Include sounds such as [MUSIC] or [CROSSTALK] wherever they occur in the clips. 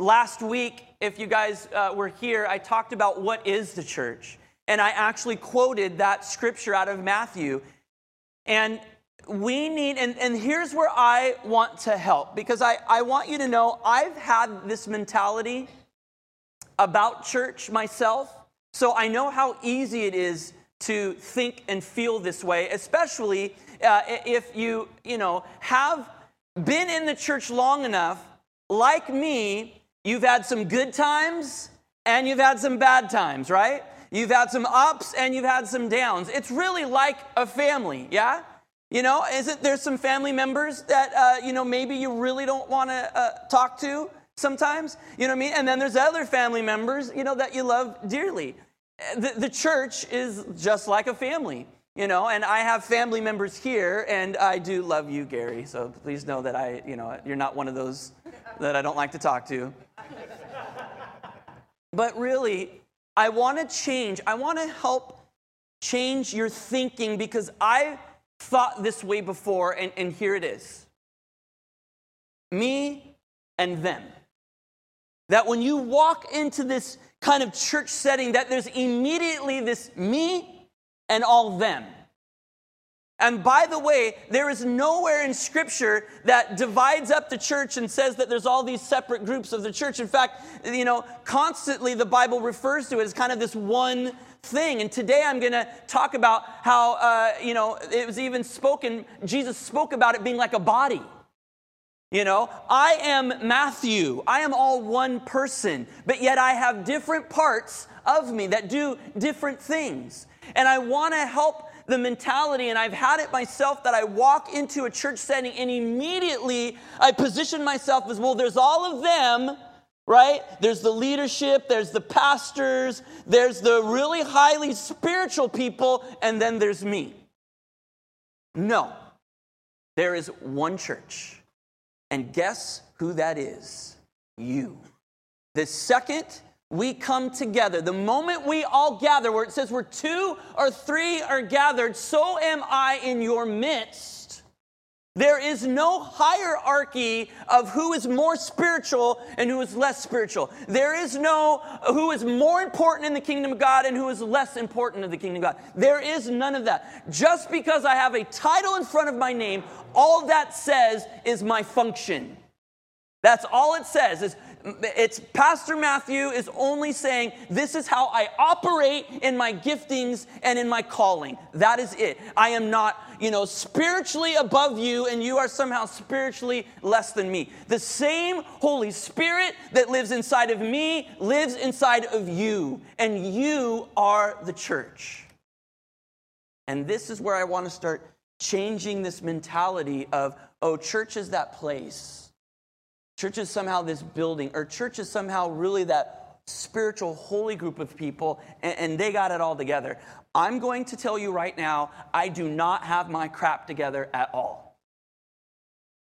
Last week, if you guys uh, were here, I talked about what is the church. And I actually quoted that scripture out of Matthew. And we need, and, and here's where I want to help because I, I want you to know I've had this mentality about church myself. So I know how easy it is to think and feel this way, especially uh, if you, you know, have been in the church long enough, like me, you've had some good times and you've had some bad times, right? You've had some ups and you've had some downs. It's really like a family, yeah? You know, is it there's some family members that uh, you know maybe you really don't want to uh, talk to sometimes. You know what I mean? And then there's other family members you know that you love dearly. The, the church is just like a family. You know, and I have family members here, and I do love you, Gary. So please know that I, you know, you're not one of those that I don't like to talk to. But really, I want to change. I want to help change your thinking because I thought this way before, and, and here it is me and them. That when you walk into this kind of church setting, that there's immediately this me and all them. And by the way, there is nowhere in Scripture that divides up the church and says that there's all these separate groups of the church. In fact, you know, constantly the Bible refers to it as kind of this one thing. And today I'm going to talk about how, uh, you know, it was even spoken, Jesus spoke about it being like a body. You know, I am Matthew. I am all one person, but yet I have different parts of me that do different things. And I want to help the mentality, and I've had it myself that I walk into a church setting and immediately I position myself as well, there's all of them, right? There's the leadership, there's the pastors, there's the really highly spiritual people, and then there's me. No, there is one church. And guess who that is? You. The second we come together, the moment we all gather, where it says where two or three are gathered, so am I in your midst. There is no hierarchy of who is more spiritual and who is less spiritual. There is no who is more important in the kingdom of God and who is less important in the kingdom of God. There is none of that. Just because I have a title in front of my name, all that says is my function. That's all it says is it's Pastor Matthew is only saying, This is how I operate in my giftings and in my calling. That is it. I am not, you know, spiritually above you and you are somehow spiritually less than me. The same Holy Spirit that lives inside of me lives inside of you, and you are the church. And this is where I want to start changing this mentality of, oh, church is that place Church is somehow this building, or church is somehow really that spiritual, holy group of people, and, and they got it all together. I'm going to tell you right now, I do not have my crap together at all.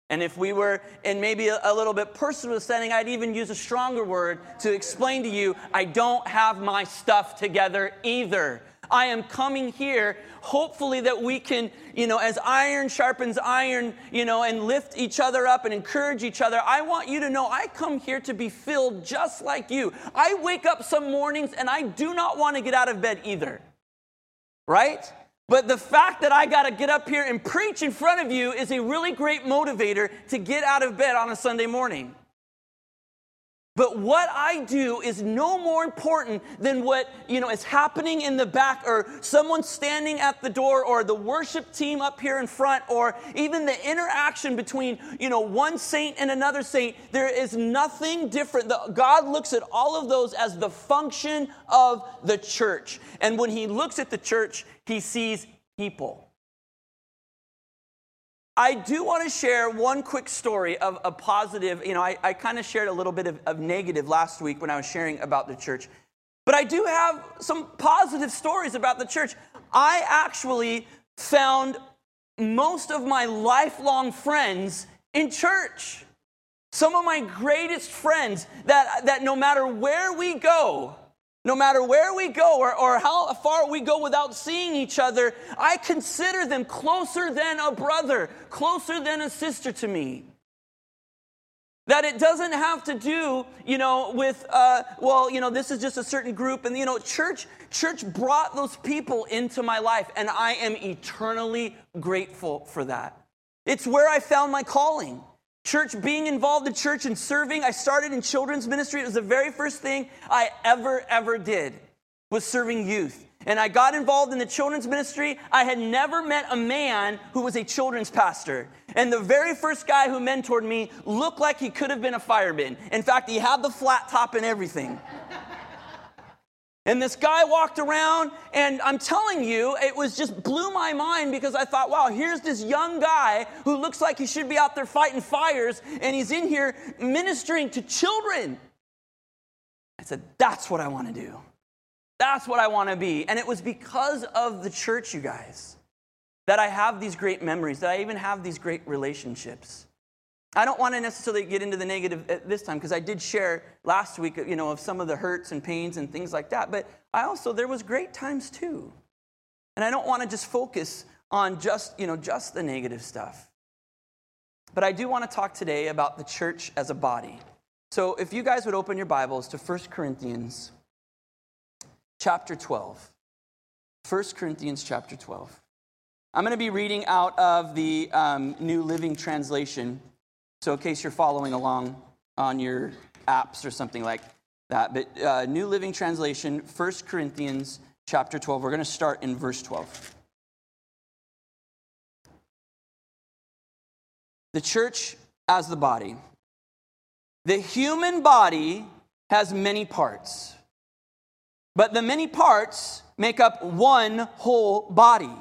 And if we were in maybe a, a, little bit personal setting, I'd even use a stronger word to explain to you I don't have my stuff together either. I am coming here, hopefully, that we can, you know, as iron sharpens iron, you know, and lift each other up and encourage each other. I want you to know I come here to be filled just like you. I wake up some mornings and I do not want to get out of bed either, right? But the fact that I got to get up here and preach in front of you is a really great motivator to get out of bed on a Sunday morning. But what I do is no more important than what, you know, is happening in the back or someone standing at the door or the worship team up here in front or even the interaction between, you know, one saint and another saint. There is nothing different. The, God looks at all of those as the function of the church. And when he looks at the church, he sees people. I do want to share one quick story of a positive. You know, I, I kind of shared a little bit of, of negative last week when I was sharing about the church. But I do have some positive stories about the church. I actually found most of my lifelong friends in church. Some of my greatest friends that, that no matter where we go, no matter where we go or, or how far we go without seeing each other, I consider them closer than a brother, closer than a sister to me. That it doesn't have to do, you know, with, uh, well, you know, this is just a certain group. And, you know, church, church brought those people into my life, and I am eternally grateful for that. It's where I found my calling. Church, being involved in church and serving, I started in children's ministry. It was the very first thing I ever, ever did was serving youth. And I got involved in the children's ministry. I had never met a man who was a children's pastor. And the very first guy who mentored me looked like he could have been a fireman. In fact, he had the flat top and everything. And this guy walked around, and I'm telling you, it was just blew my mind because I thought, wow, here's this young guy who looks like he should be out there fighting fires, and he's in here ministering to children. I said, that's what I want to do. That's what I want to be. And it was because of the church, you guys, that I have these great memories, that I even have these great relationships. I don't want to necessarily get into the negative at this time because I did share last week, you know, of some of the hurts and pains and things like that. But I also there was great times too. And I don't want to just focus on just, you know, just the negative stuff. But I do want to talk today about the church as a body. So if you guys would open your Bibles to 1 Corinthians chapter 12. 1 Corinthians chapter 12. I'm going to be reading out of the um, New Living Translation. So, in case you're following along on your apps or something like that, but uh, New Living Translation, 1 Corinthians chapter 12. We're going to start in verse 12. The church as the body. The human body has many parts but the many parts make up one whole body.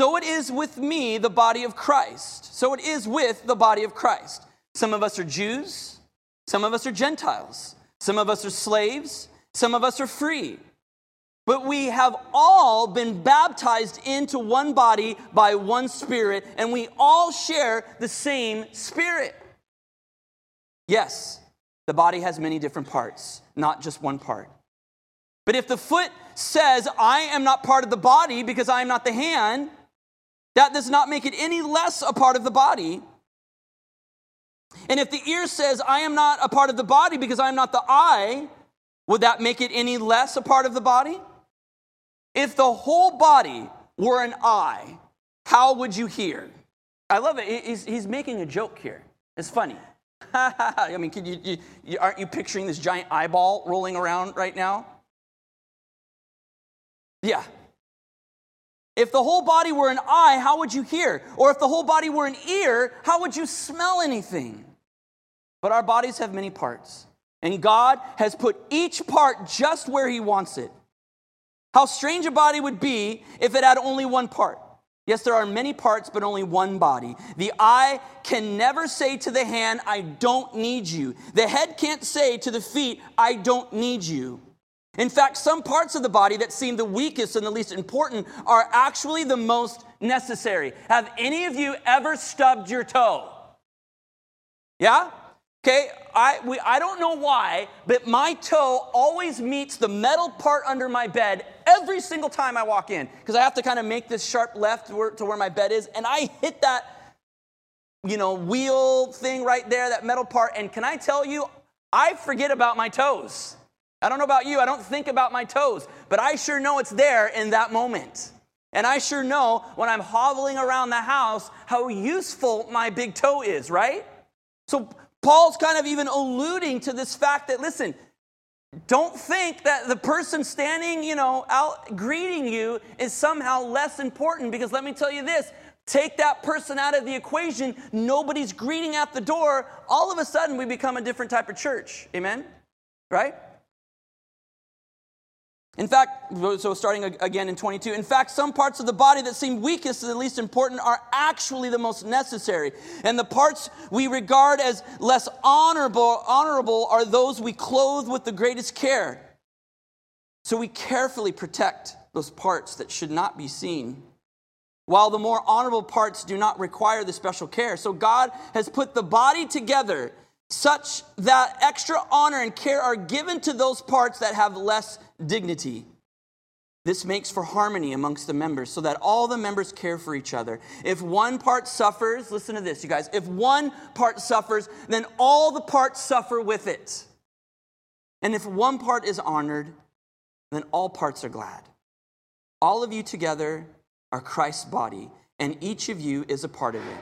So it is with me, the body of Christ. So it is with the body of Christ. Some of us are Jews, some of us are Gentiles, some of us are slaves, some of us are free. But we have all been baptized into one body by one spirit, and we all share the same spirit. Yes, the body has many different parts, not just one part. But if the foot says, I am not part of the body because I am not the hand, that does not make it any less a part of the body. And if the ear says, I am not a part of the body because I am not the eye, would that make it any less a part of the body? If the whole body were an eye, how would you hear? I love it. He's, he's making a joke here. It's funny. [LAUGHS] I mean, you, you, aren't you picturing this giant eyeball rolling around right now? Yeah. If the whole body were an eye, how would you hear? Or if the whole body were an ear, how would you smell anything? But our bodies have many parts, and God has put each part just where He wants it. How strange a body would be if it had only one part. Yes, there are many parts, but only one body. The eye can never say to the hand, I don't need you. The head can't say to the feet, I don't need you. In fact, some parts of the body that seem the weakest and the least important are actually the most necessary. Have any of you ever stubbed your toe? Yeah? Okay, I, we, I don't know why, but my toe always meets the metal part under my bed every single time I walk in because I have to kind of make this sharp left to where, to where my bed is, and I hit that, you know, wheel thing right there, that metal part, and can I tell you, I forget about my toes. I don't know about you, I don't think about my toes, but I sure know it's there in that moment. And I sure know when I'm hobbling around the house how useful my big toe is, right? So Paul's kind of even alluding to this fact that, listen, don't think that the person standing, you know, out greeting you is somehow less important because let me tell you this take that person out of the equation, nobody's greeting at the door, all of a sudden we become a different type of church. Amen? Right? In fact, so starting again in 22, in fact, some parts of the body that seem weakest and the least important are actually the most necessary. And the parts we regard as less honorable, honorable are those we clothe with the greatest care. So we carefully protect those parts that should not be seen. While the more honorable parts do not require the special care. So God has put the body together such that extra honor and care are given to those parts that have less dignity. This makes for harmony amongst the members so that all the members care for each other. If one part suffers, listen to this, you guys. If one part suffers, then all the parts suffer with it. And if one part is honored, then all parts are glad. All of you together are Christ's body, and each of you is a part of it.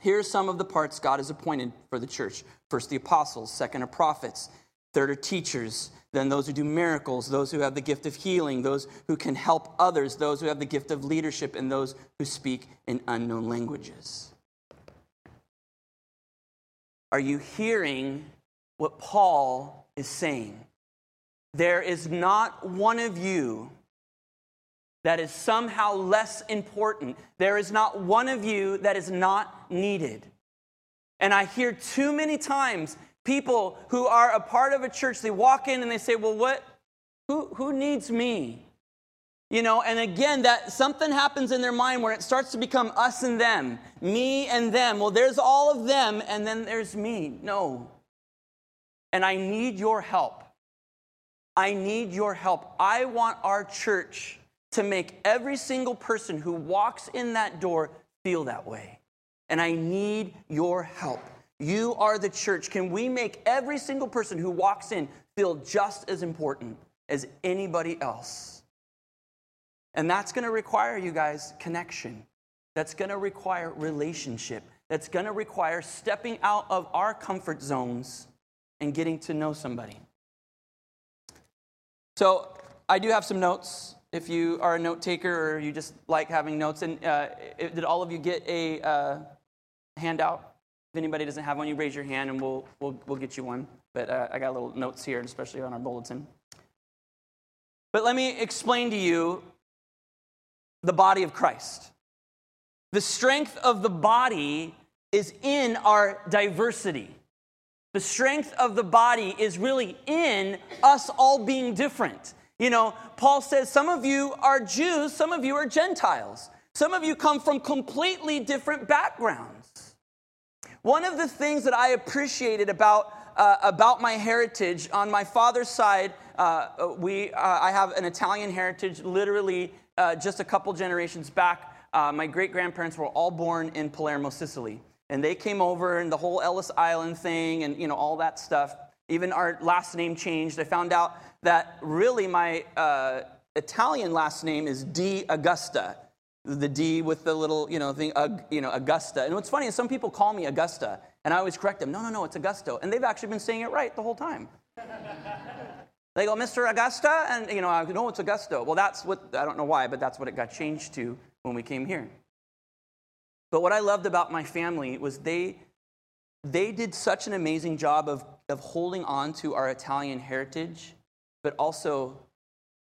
Here are some of the parts God has appointed for the church first, the apostles, second, are prophets, third, are teachers, then those who do miracles, those who have the gift of healing, those who can help others, those who have the gift of leadership, and those who speak in unknown languages. Are you hearing what Paul is saying? There is not one of you that is somehow less important. There is not one of you that is not needed. And I hear too many times people who are a part of a church, they walk in and they say, Well, what? Who, who needs me? You know, and again, that something happens in their mind where it starts to become us and them, me and them. Well, there's all of them, and then there's me. No. And I need your help. I need your help. I want our church to make every single person who walks in that door feel that way. And I need your help. You are the church. Can we make every single person who walks in feel just as important as anybody else? And that's going to require, you guys, connection. That's going to require relationship. That's going to require stepping out of our comfort zones and getting to know somebody. So, I do have some notes if you are a note taker or you just like having notes. And uh, did all of you get a uh, handout? If anybody doesn't have one, you raise your hand and we'll, we'll, we'll get you one. But uh, I got little notes here, especially on our bulletin. But let me explain to you the body of Christ. The strength of the body is in our diversity. The strength of the body is really in us all being different. You know, Paul says some of you are Jews, some of you are Gentiles. Some of you come from completely different backgrounds. One of the things that I appreciated about, uh, about my heritage on my father's side, uh, we, uh, I have an Italian heritage literally uh, just a couple generations back. Uh, my great grandparents were all born in Palermo, Sicily. And they came over and the whole Ellis Island thing and you know all that stuff. Even our last name changed. I found out that really my uh, Italian last name is D Augusta. The D with the little, you know, thing, uh, you know, Augusta. And what's funny is some people call me Augusta, and I always correct them. No, no, no, it's Augusto. And they've actually been saying it right the whole time. [LAUGHS] they go, Mr. Augusta, and you know, I go, no, it's Augusto. Well, that's what I don't know why, but that's what it got changed to when we came here. But what I loved about my family was they they did such an amazing job of, of holding on to our Italian heritage but also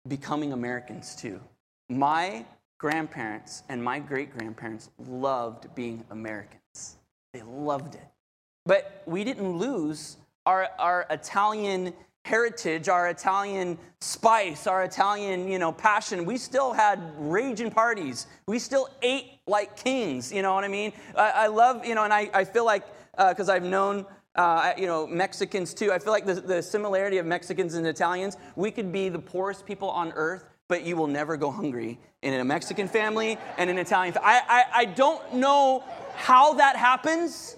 becoming Americans too. My grandparents and my great grandparents loved being Americans, they loved it. But we didn't lose our, our Italian heritage, our Italian spice, our Italian, you know, passion. We still had raging parties. We still ate like kings, you know what I mean? I, I love, you know, and I, I feel like, because uh, I've known uh, you know, Mexicans too. I feel like the, the similarity of Mexicans and Italians, we could be the poorest people on earth, but you will never go hungry in a Mexican family and an Italian family. I, I, I don't know how that happens,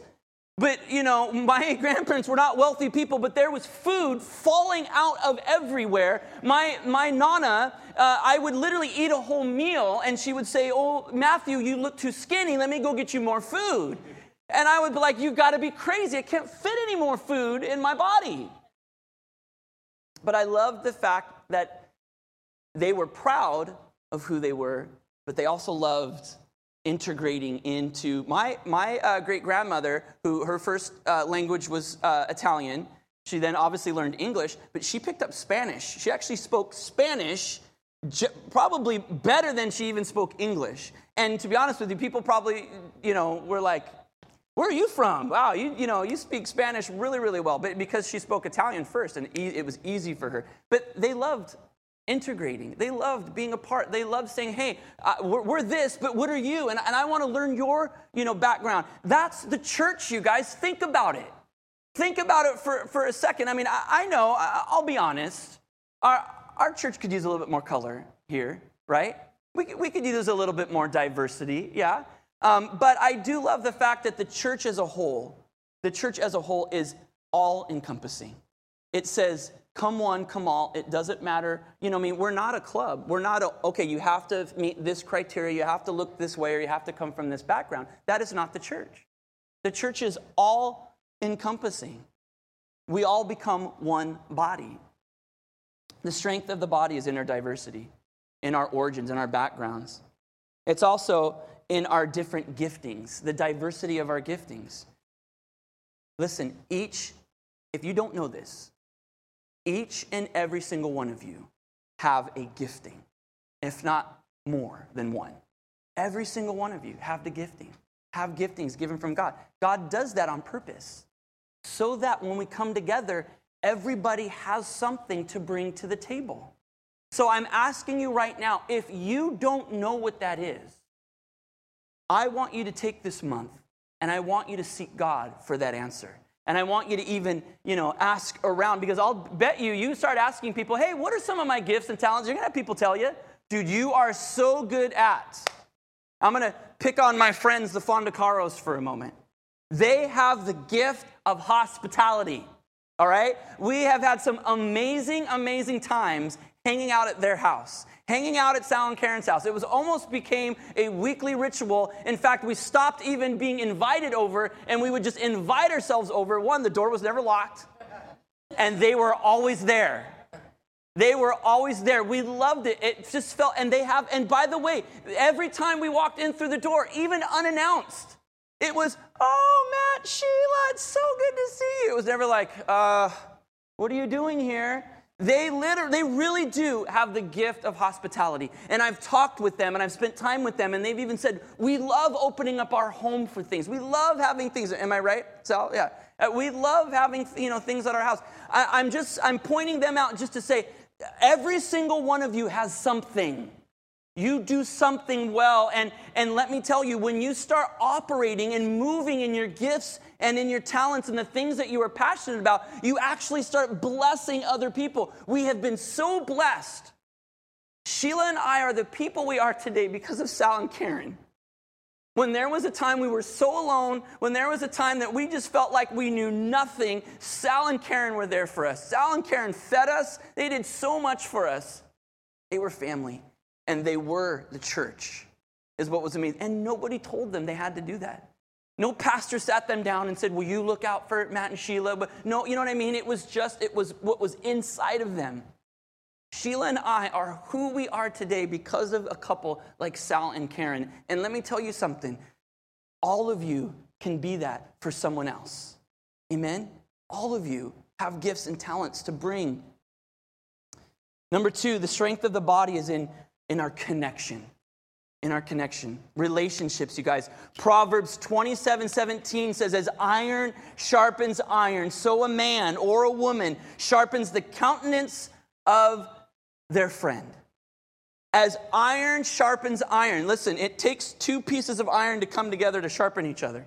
but you know, my [LAUGHS] grandparents were not wealthy people, but there was food falling out of everywhere. My, my nana, uh, I would literally eat a whole meal, and she would say, Oh, Matthew, you look too skinny. Let me go get you more food. And I would be like, You got to be crazy. I can't fit any more food in my body. But I loved the fact that they were proud of who they were, but they also loved integrating into my, my uh, great grandmother, who her first uh, language was uh, Italian. She then obviously learned English, but she picked up Spanish. She actually spoke Spanish probably better than she even spoke English. And to be honest with you, people probably, you know, were like, where are you from? Wow, you, you know, you speak Spanish really, really well. But because she spoke Italian first and e- it was easy for her. But they loved integrating. They loved being a part. They loved saying, hey, uh, we're, we're, this, but what are you? And, and I want to learn your, you know, background. That's the church, you guys. Think about it. Think about it for, for a second. I mean, I, I know, I, will be honest. Our, our church could use a little bit more color here, right? We we could use a little bit more diversity, yeah. Um, but I do love the fact that the church as a whole, the church as a whole is all encompassing. It says, come one, come all. It doesn't matter. You know, I mean, we're not a club. We're not a, okay, you have to meet this criteria, you have to look this way, or you have to come from this background. That is not the church. The church is all encompassing. We all become one body. The strength of the body is in our diversity, in our origins, in our backgrounds. It's also in our different giftings, the diversity of our giftings. Listen, each, if you don't know this, each and every single one of you have a gifting, if not more than one. Every single one of you have the gifting, have giftings given from God. God does that on purpose so that when we come together, everybody has something to bring to the table. So I'm asking you right now if you don't know what that is, I want you to take this month and I want you to seek God for that answer. And I want you to even, you know, ask around because I'll bet you, you start asking people, hey, what are some of my gifts and talents? You're gonna have people tell you, dude, you are so good at. I'm gonna pick on my friends, the Fondacaros, for a moment. They have the gift of hospitality, all right? We have had some amazing, amazing times hanging out at their house hanging out at Sal and Karen's house. It was almost became a weekly ritual. In fact, we stopped even being invited over and we would just invite ourselves over. One, the door was never locked, and they were always there. They were always there. We loved it. It just felt, and they have, and by the way, every time we walked in through the door, even unannounced, it was, oh, Matt, Sheila, it's so good to see you. It was never like, uh, what are you doing here? They literally, they really do have the gift of hospitality. And I've talked with them and I've spent time with them, and they've even said, We love opening up our home for things. We love having things. Am I right? So, yeah. Uh, we love having, you know, things at our house. I, I'm just, I'm pointing them out just to say, every single one of you has something. You do something well. And, and let me tell you, when you start operating and moving in your gifts and in your talents and the things that you are passionate about, you actually start blessing other people. We have been so blessed. Sheila and I are the people we are today because of Sal and Karen. When there was a time we were so alone, when there was a time that we just felt like we knew nothing, Sal and Karen were there for us. Sal and Karen fed us, they did so much for us. They were family and they were the church, is what was amazing. And nobody told them they had to do that. No pastor sat them down and said, Will you look out for Matt and Sheila? But no, you know what I mean? It was just, it was what was inside of them. Sheila and I are who we are today because of a couple like Sal and Karen. And let me tell you something all of you can be that for someone else. Amen? All of you have gifts and talents to bring. Number two, the strength of the body is in in our connection. In our connection. Relationships, you guys. Proverbs 27 17 says, As iron sharpens iron, so a man or a woman sharpens the countenance of their friend. As iron sharpens iron. Listen, it takes two pieces of iron to come together to sharpen each other.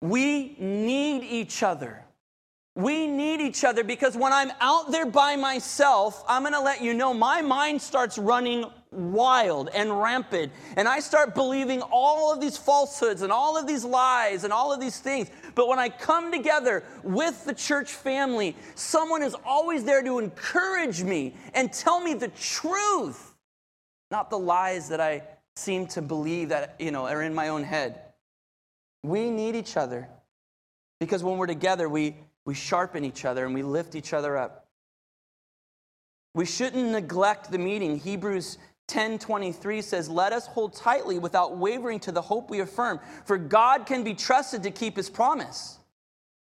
We need each other. We need each other because when I'm out there by myself, I'm going to let you know my mind starts running wild and rampant. And I start believing all of these falsehoods and all of these lies and all of these things. But when I come together with the church family, someone is always there to encourage me and tell me the truth, not the lies that I seem to believe that, you know, are in my own head. We need each other because when we're together, we we sharpen each other and we lift each other up. We shouldn't neglect the meeting. Hebrews 10:23 says, "Let us hold tightly without wavering to the hope we affirm, for God can be trusted to keep his promise."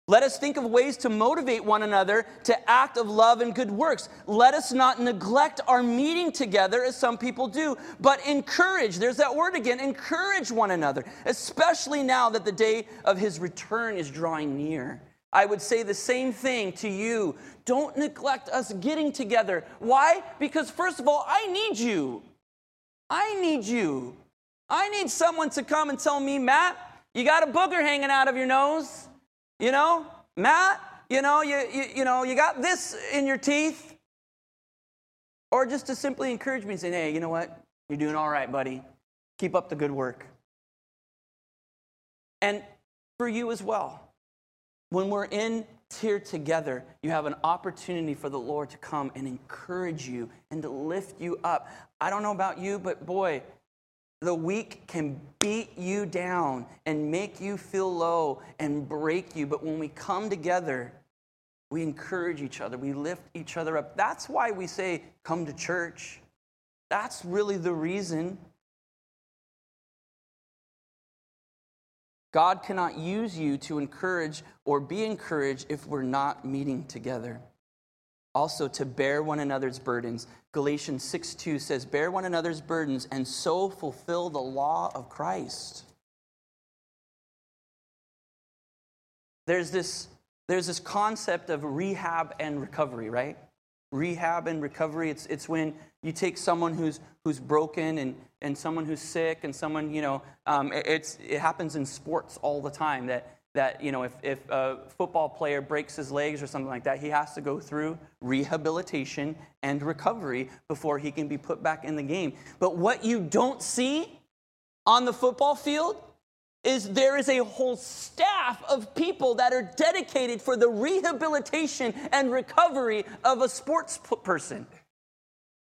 Let us think of ways to motivate one another to act of love and good works. Let us not neglect our meeting together as some people do, but encourage. There's that word again encourage one another, especially now that the day of his return is drawing near. I would say the same thing to you. Don't neglect us getting together. Why? Because, first of all, I need you. I need you. I need someone to come and tell me, Matt, you got a booger hanging out of your nose. You know, Matt, You know, you, you, you know, you got this in your teeth. Or just to simply encourage me and say, hey, you know what? You're doing all right, buddy. Keep up the good work. And for you as well, when we're in here together, you have an opportunity for the Lord to come and encourage you and to lift you up. I don't know about you, but boy, the week can beat you down and make you feel low and break you. But when we come together, we encourage each other, we lift each other up. That's why we say, come to church. That's really the reason. God cannot use you to encourage or be encouraged if we're not meeting together. Also, to bear one another's burdens. Galatians 6 2 says, Bear one another's burdens and so fulfill the law of Christ. There's this, there's this concept of rehab and recovery, right? Rehab and recovery, it's, it's when you take someone who's, who's broken and, and someone who's sick and someone, you know, um, it's, it happens in sports all the time that that you know if, if a football player breaks his legs or something like that he has to go through rehabilitation and recovery before he can be put back in the game. But what you don't see on the football field is there is a whole staff of people that are dedicated for the rehabilitation and recovery of a sports person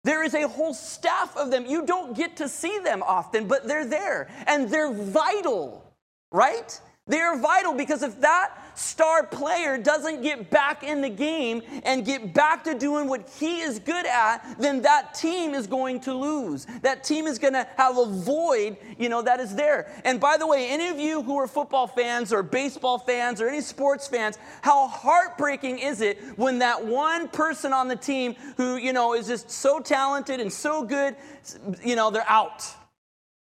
there is a whole staff of them. You don't get to see them often but they're there and they're vital right they are vital because if that star player doesn't get back in the game and get back to doing what he is good at, then that team is going to lose. That team is going to have a void, you know, that is there. And by the way, any of you who are football fans or baseball fans or any sports fans, how heartbreaking is it when that one person on the team who, you know, is just so talented and so good, you know, they're out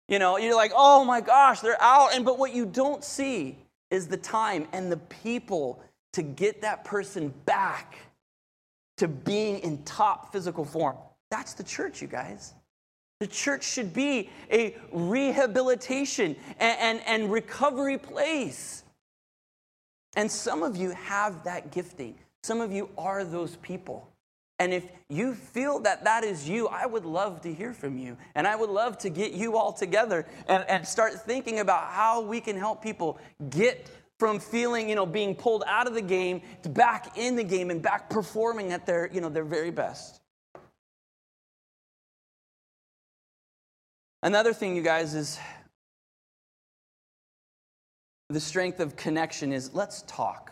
you know, you're like, oh my gosh, they're out. And but what you don't see is the time and the people to get that person back to being in top physical form. That's the church, you guys. The church should be a rehabilitation and, and, and recovery place. And some of you have that gifting. Some of you are those people. And if you feel that that is you, I would love to hear from you. And I would love to get you all together and, and start thinking about how we can help people get from feeling, you know, being pulled out of the game to back in the game and back performing at their, you know, their very best. Another thing, you guys, is the strength of connection is let's talk.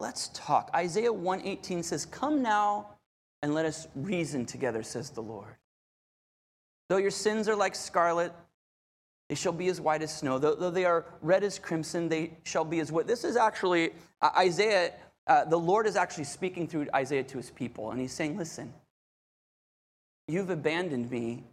Let's talk. Isaiah 118 says, Come now and let us reason together, says the Lord. Though your sins are like scarlet, they shall be as white as snow. Though, though they are red as crimson, they shall be as white. This is actually uh, Isaiah, uh, the Lord is actually speaking through Isaiah to his people, and he's saying, Listen, you've abandoned me.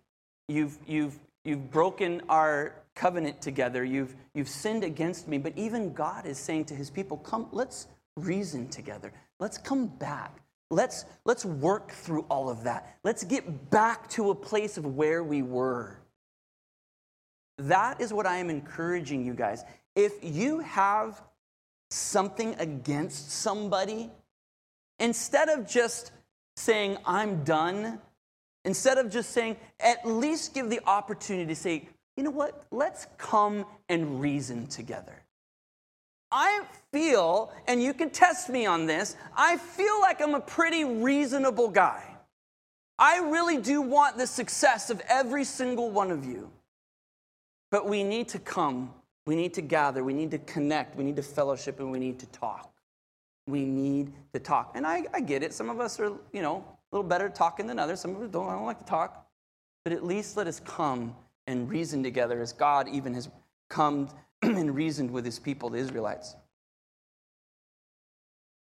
You've, you've, you've broken our covenant together. You've, you've sinned against me. But even God is saying to his people, Come, let's, reason together. Let's come back. Let's, let's work through all of that. Let's get back to a place of where we were. That is what I am encouraging you guys. If you have something against somebody, instead of just saying, I'm done, instead of just saying, at least give the opportunity to say, you know what, let's come and reason together. I feel, and you can test me on this, I feel like I'm a pretty reasonable guy. I really do want the success of every single one of you. But we need to come, we need to gather, we need to connect, we need to fellowship, and we need to talk. We need to talk. And I, I get it. Some of us are, you know, a little better talking than others. Some of us don't, I don't like to talk. But at least let us come and reason together as God even has come [CLEARS THROAT] and reasoned with his people, the Israelites.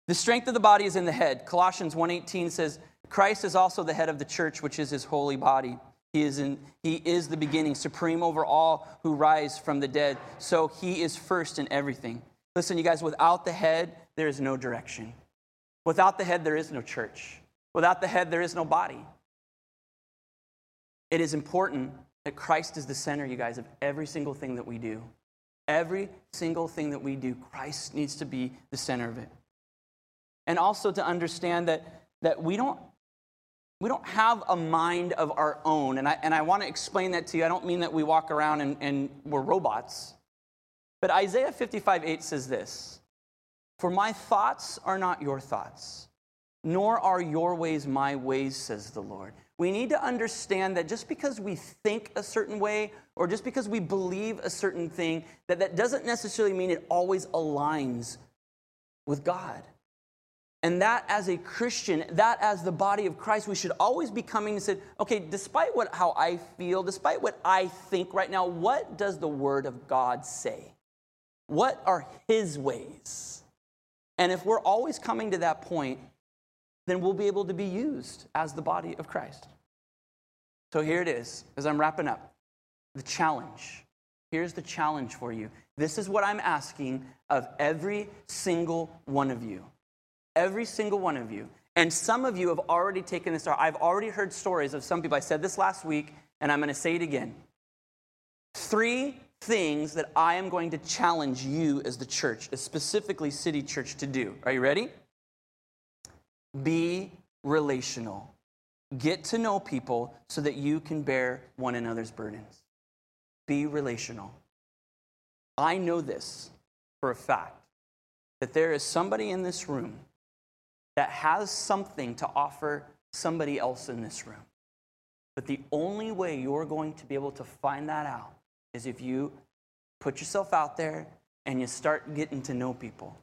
The strength of the body is in the head. Colossians 1:18 says, "Christ is also the head of the church, which is his holy body. He is, in, he is the beginning, supreme over all who rise from the dead. So he is first in everything." Listen, you guys, without the head, there is no direction. Without the head, there is no church. Without the head, there is no body. It is important that Christ is the center, you guys, of every single thing that we do. Every single thing that we do, Christ needs to be the center of it. And also to understand that, that we don't we don't have a mind of our own. And I, and I want to explain that to you. I don't mean that we walk around and, and we're robots. But Isaiah 55 8 says this For my thoughts are not your thoughts, nor are your ways my ways, says the Lord. We need to understand that just because we think a certain way or just because we believe a certain thing, that that doesn't necessarily mean it always aligns with God. And that as a Christian, that as the body of Christ, we should always be coming and say, okay, despite what how I feel, despite what I think right now, what does the word of God say? What are his ways? And if we're always coming to that point, then we'll be able to be used as the body of Christ. So here it is, as I'm wrapping up. The challenge. Here's the challenge for you. This is what I'm asking of every single one of you. Every single one of you. And some of you have already taken this. I've already heard stories of some people. I said this last week, and I'm going to say it again. Three things that I am going to challenge you as the church, specifically City Church, to do. Are you ready? Be relational. Get to know people so that you can bear one another's burdens. Be relational. I know this for a fact that there is somebody in this room that has something to offer somebody else in this room. But the only way you're going to be able to find that out is if you put yourself out there and you start getting to know people.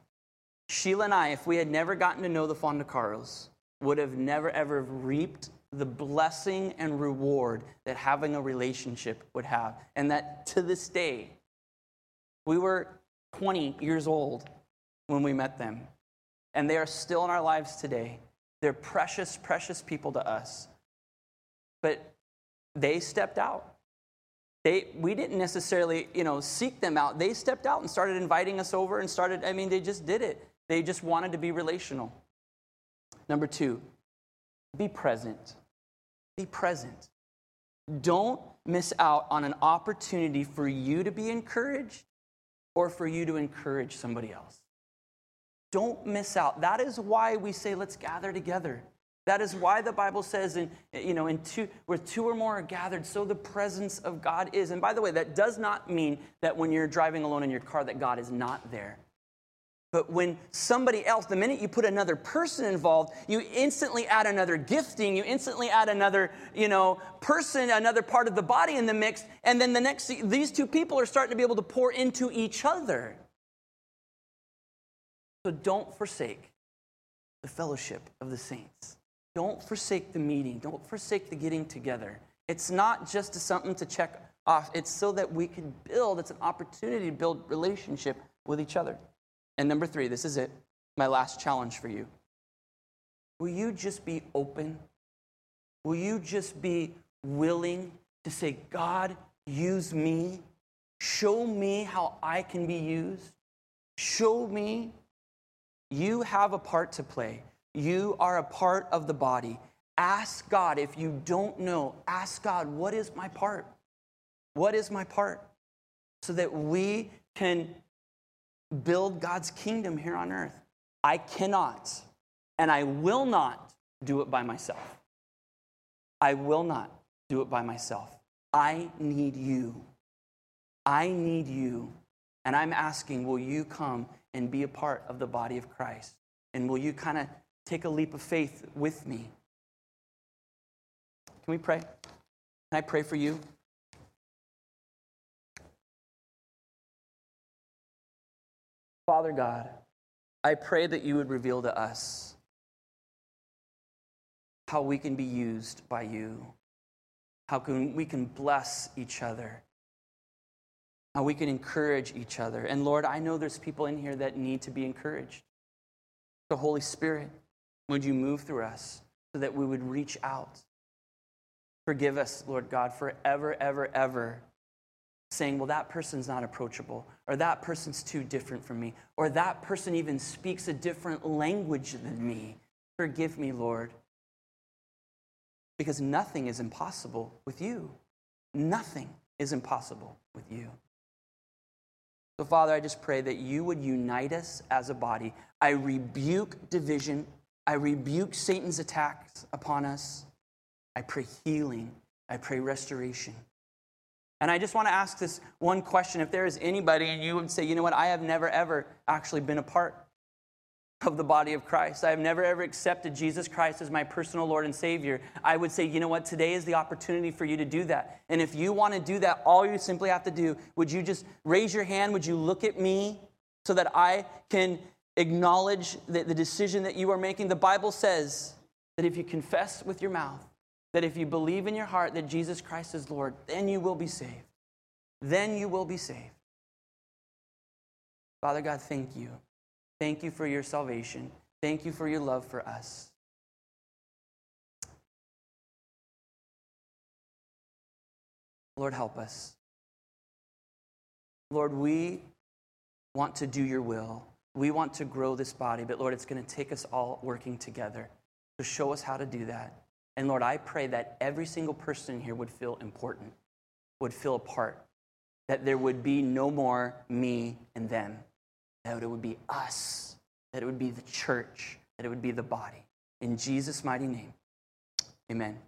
Sheila and I, if we had never gotten to know the Fondacaros, would have never ever reaped the blessing and reward that having a relationship would have. And that to this day, we were 20 years old when we met them. And they are still in our lives today. They're precious, precious people to us. But they stepped out. They, we didn't necessarily, you know, seek them out. They stepped out and started inviting us over and started, I mean, they just did it. They just wanted to be relational. Number two, be present. Be present. Don't miss out on an opportunity for you to be encouraged or for you to encourage somebody else. Don't miss out. That is why we say, let's gather together. That is why the Bible says, in, you know, in two, where two or more are gathered, so the presence of God is. And by the way, that does not mean that when you're driving alone in your car that God is not there. But when somebody else, the minute you put another person involved, you instantly add another gifting, you instantly add another, you know, person, another part of the body in the mix, and then the next these two people are starting to be able to pour into each other. So don't forsake the fellowship of the saints. Don't forsake the meeting. Don't forsake the getting together. It's not just something to check off, it's so that we can build, it's an opportunity to build relationship with each other. And number three, this is it, my last challenge for you. Will you just be open? Will you just be willing to say, God, use me? Show me how I can be used. Show me you have a part to play. You are a part of the body. Ask God if you don't know, ask God, what is my part? What is my part? So that we can build God's kingdom here on earth. I cannot and I will not do it by myself. I will not do it by myself. I need you. I need you. And I'm asking, will you come and be a part of the body of Christ? And will you kind of take a leap of faith with me? Can we pray? Can I pray for you? Father God, I pray that you would reveal to us how we can be used by you, how can we can bless each other, how we can encourage each other. And Lord, I know there's people in here that need to be encouraged. The Holy Spirit, would you move through us so that we would reach out? Forgive us, Lord God, forever, ever, ever saying, well, that person's not approachable, or that person's too different from me, or that person even speaks a different language than me. Forgive me, Lord. Because nothing is impossible with you. Nothing is impossible with you. So, Father, I just pray that you would unite us as a body. I rebuke division, I rebuke Satan's attacks upon us. I pray healing, I pray restoration. And I just want to ask this one question. If there is anybody and you would say, you know what, I have never ever actually been a part of the body of Christ. I have never ever accepted Jesus Christ as my personal Lord and Savior. I would say, you know what, today is the opportunity for you to do that. And if you want to do that, all you simply have to do, would you just raise your hand? Would you look at me so that I can acknowledge the, the decision that you are making? The Bible says that if you confess with your mouth that if you believe in your heart that Jesus Christ is Lord, then you will be saved. Then you will be saved. Father God, thank you. Thank you for your salvation. Thank you for your love for us. Lord, help us. Lord, we want to do your will. We want to grow this body, but Lord, it's going to take us all working together. So show us how to do that. And Lord, I pray that every single person here would feel important, would feel a part, that there would be no more me and them, that it would be us, that it would be the church, that it would be the body. In Jesus' mighty name, amen.